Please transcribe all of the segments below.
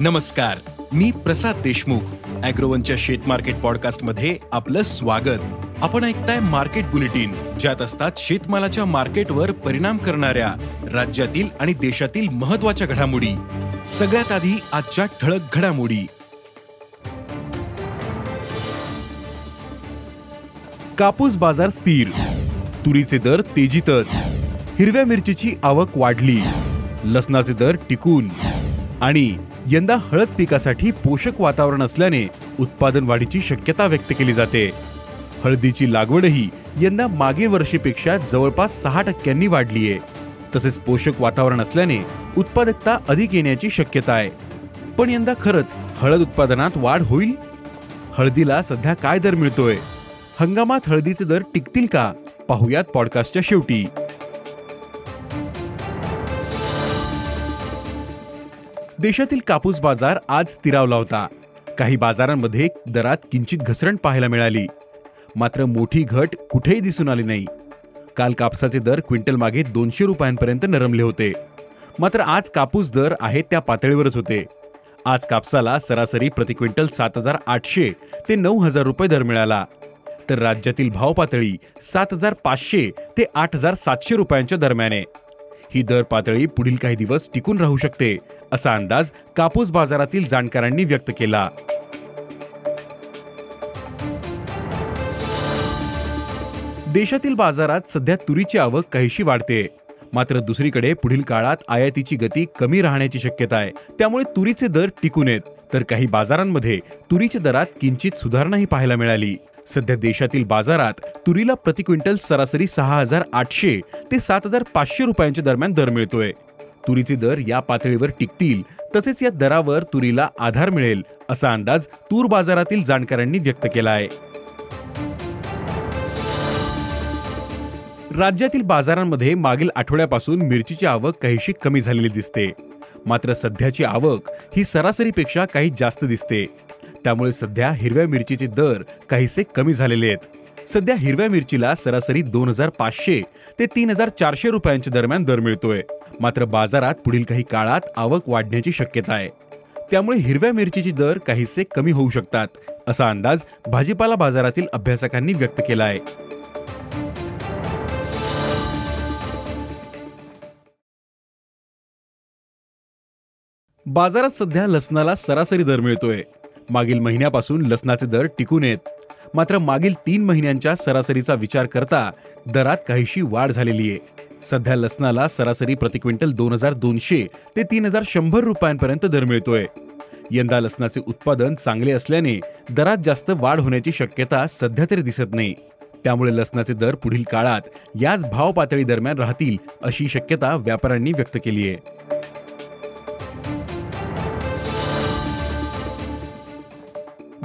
नमस्कार मी प्रसाद देशमुख अॅग्रोवनच्या शेत मार्केट पॉडकास्टमध्ये आपलं स्वागत. आपण ऐकताय मार्केट बुलेटिन ज्यात असतात शेतमालाच्या मार्केटवर परिणाम करणाऱ्या राज्यातील आणि देशातील महत्त्वाच्या घडामोडी. सगळ्यात आधी आजच्या ठळक घडामोडी. कापूस बाजार स्थिर. तुरीचे दर तेजीतच. हिरव्या मिरचीची आवक वाढली. लसणाचे दर टिकून. आणि यंदा हळद पिकासाठी पोषक वातावरण असल्याने उत्पादन वाढीची शक्यता व्यक्त केली जाते. हळदीची लागवडही यंदा मागे वर्षीपेक्षा जवळपास सहा टक्क्यांनी वाढली आहे तसेच पोषक वातावरण असल्याने उत्पादकता अधिक येण्याची शक्यता आहे. पण यंदा खरंच हळद उत्पादनात वाढ होईल? हळदीला सध्या काय दर मिळतोय? हंगामात हळदीचे दर टिकतील का? पाहुयात पॉडकास्टच्या शेवटी. देशातील कापूस बाजार आज स्थिरावला होता. काही बाजारांमध्ये दरात किंचित घसरण पाहायला मिळाली. मात्र मोठी घट कुठेही दिसून आली नाही. काल कापसाचे दर क्विंटल मागे दोनशे रुपयांपर्यंत नरमले होते. मात्र आज कापूस दर आहेत त्या पातळीवरच होते. आज कापसाला सरासरी प्रति क्विंटल सात हजार आठशे ते नऊ हजार रुपये दर मिळाला. तर राज्यातील भाव पातळी सात हजार पाचशे ते आठ हजार सातशे रुपयांच्या दरम्यान. आहे ही दर पातळी पुढील काही दिवस टिकून राहू शकते. असा अंदाज कापूस बाजारातील जाणकारांनी व्यक्त केला. देशातील बाजारात सध्या तुरीची आवक काहीशी वाढते. मात्र दुसरीकडे पुढील काळात आयातीची गती कमी राहण्याची शक्यता आहे. त्यामुळे तुरीचे दर टिकून येत तर काही बाजारांमध्ये तुरीच्या दरात किंचित सुधारणाही पाहायला मिळाली. सध्या देशातील बाजारात तुरीला प्रति क्विंटल सरासरी सहा हजार आठशे ते सात हजार पाचशे रुपयांच्या दरम्यान दर मिळतोय. तुरीचे दर या पातळीवर टिकतील. तसेच या दरावर तुरीला आधार मिळेल असा अंदाज तूर बाजारातील जाणकारांनी व्यक्त केला आहे राज्यातील बाजारांमध्ये मागील आठवड्यापासून मिरचीची आवक काहीशी कमी झालेली दिसते. मात्र सध्याची आवक ही सरासरीपेक्षा काही जास्त दिसते. त्यामुळे सध्या हिरव्या मिरचीचे दर काहीसे कमी झालेले आहेत. सध्या हिरव्या मिरचीला सरासरी दोन हजार पाचशे ते तीन हजार चारशे रुपयांच्या दरम्यान दर मिळतोय. मात्र बाजारात पुढील काही काळात आवक वाढण्याची शक्यता आहे. त्यामुळे हिरव्या मिरचीचे दर काहीसे कमी होऊ शकतात असा अंदाज भाजीपाला बाजारातील अभ्यासकांनी व्यक्त केला आहे. बाजारात सध्या लसणाला सरासरी दर मिळतोय. मागील महिन्यापासून लसणाचे दर टिकून येत मात्र मागील तीन महिन्यांच्या सरासरीचा विचार करता दरात काहीशी वाढ झालेली आहे. सध्या लसणाला सरासरी प्रति क्विंटल दोन हजार दोनशे ते तीन हजार शंभर रुपयांपर्यंत दर मिळतोय. यंदा लसणाचे उत्पादन चांगले असल्याने दरात जास्त वाढ होण्याची शक्यता सध्या तरी दिसत नाही. त्यामुळे लसणाचे दर पुढील काळात याच भाव पातळी दरम्यान राहतील अशी शक्यता व्यापाऱ्यांनी व्यक्त केली आहे.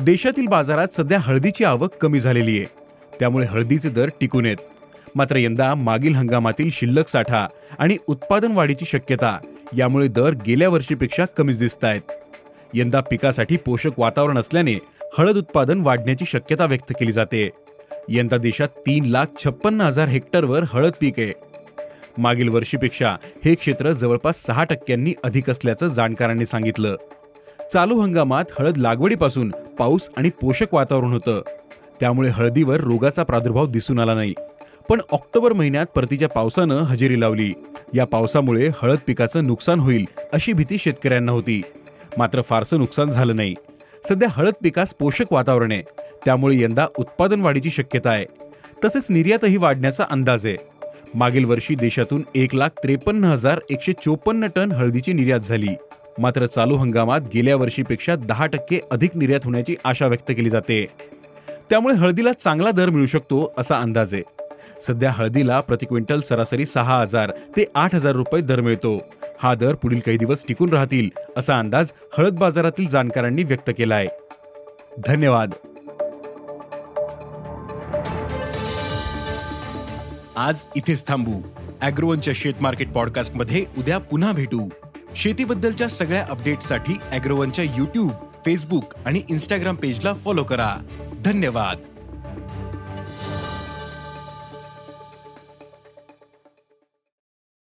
देशातील बाजारात सध्या हळदीची आवक कमी झालेली आहे. त्यामुळे हळदीचे दर टिकून येत मात्र यंदा मागील हंगामातील शिल्लक साठा आणि उत्पादन वाढीची शक्यता यामुळे दर गेल्या वर्षीपेक्षा कमीच दिसत आहेत. यंदा पिकासाठी पोषक वातावरण असल्याने हळद उत्पादन वाढण्याची शक्यता व्यक्त केली जाते. यंदा देशात तीन लाख छप्पन्न हजार हेक्टरवर हळद पीक आहे. मागील वर्षीपेक्षा हे क्षेत्र जवळपास सहा टक्क्यांनी अधिक असल्याचं जाणकारांनी सांगितलं. चालू हंगामात हळद लागवडीपासून पाऊस आणि पोषक वातावरण होतं. त्यामुळे हळदीवर रोगाचा प्रादुर्भाव दिसून आला नाही. पण ऑक्टोबर महिन्यात परतीच्या पावसानं हजेरी लावली. या पावसामुळे हळद पिकाचं नुकसान होईल अशी भीती शेतकऱ्यांना होती. मात्र फारसं नुकसान झालं नाही. सध्या हळद पिकास पोषक वातावरण आहे. त्यामुळे यंदा उत्पादन वाढीची शक्यता आहे. तसेच निर्यातही वाढण्याचा अंदाज आहे. मागील वर्षी देशातून एक लाख त्रेपन्न हजार एकशे चोपन्न टन हळदीची निर्यात झाली. मात्र चालू हंगामात गेल्या वर्षीपेक्षा दहा टक्के अधिक निर्यात होण्याची आशा व्यक्त केली जाते. त्यामुळे हळदीला चांगला दर मिळू शकतो असा अंदाज आहे. सध्या हळदीला प्रति क्विंटल सरासरी सहा हजार ते आठ हजार रुपये दर मिळतो. हा दर पुढील काही दिवस टिकून राहतील असा अंदाज हळद बाजारातील जाणकारांनी व्यक्त केला आहे धन्यवाद. आज इथेच थांबू. अॅग्रोवनच्या शेत मार्केट पॉडकास्टमध्ये उद्या पुन्हा भेटू. शेतीबद्दलच्या सगळ्या अपडेट्ससाठी अॅग्रोवनच्या युट्यूब फेसबुक आणि इंस्टाग्राम पेजला फॉलो करा. धन्यवाद.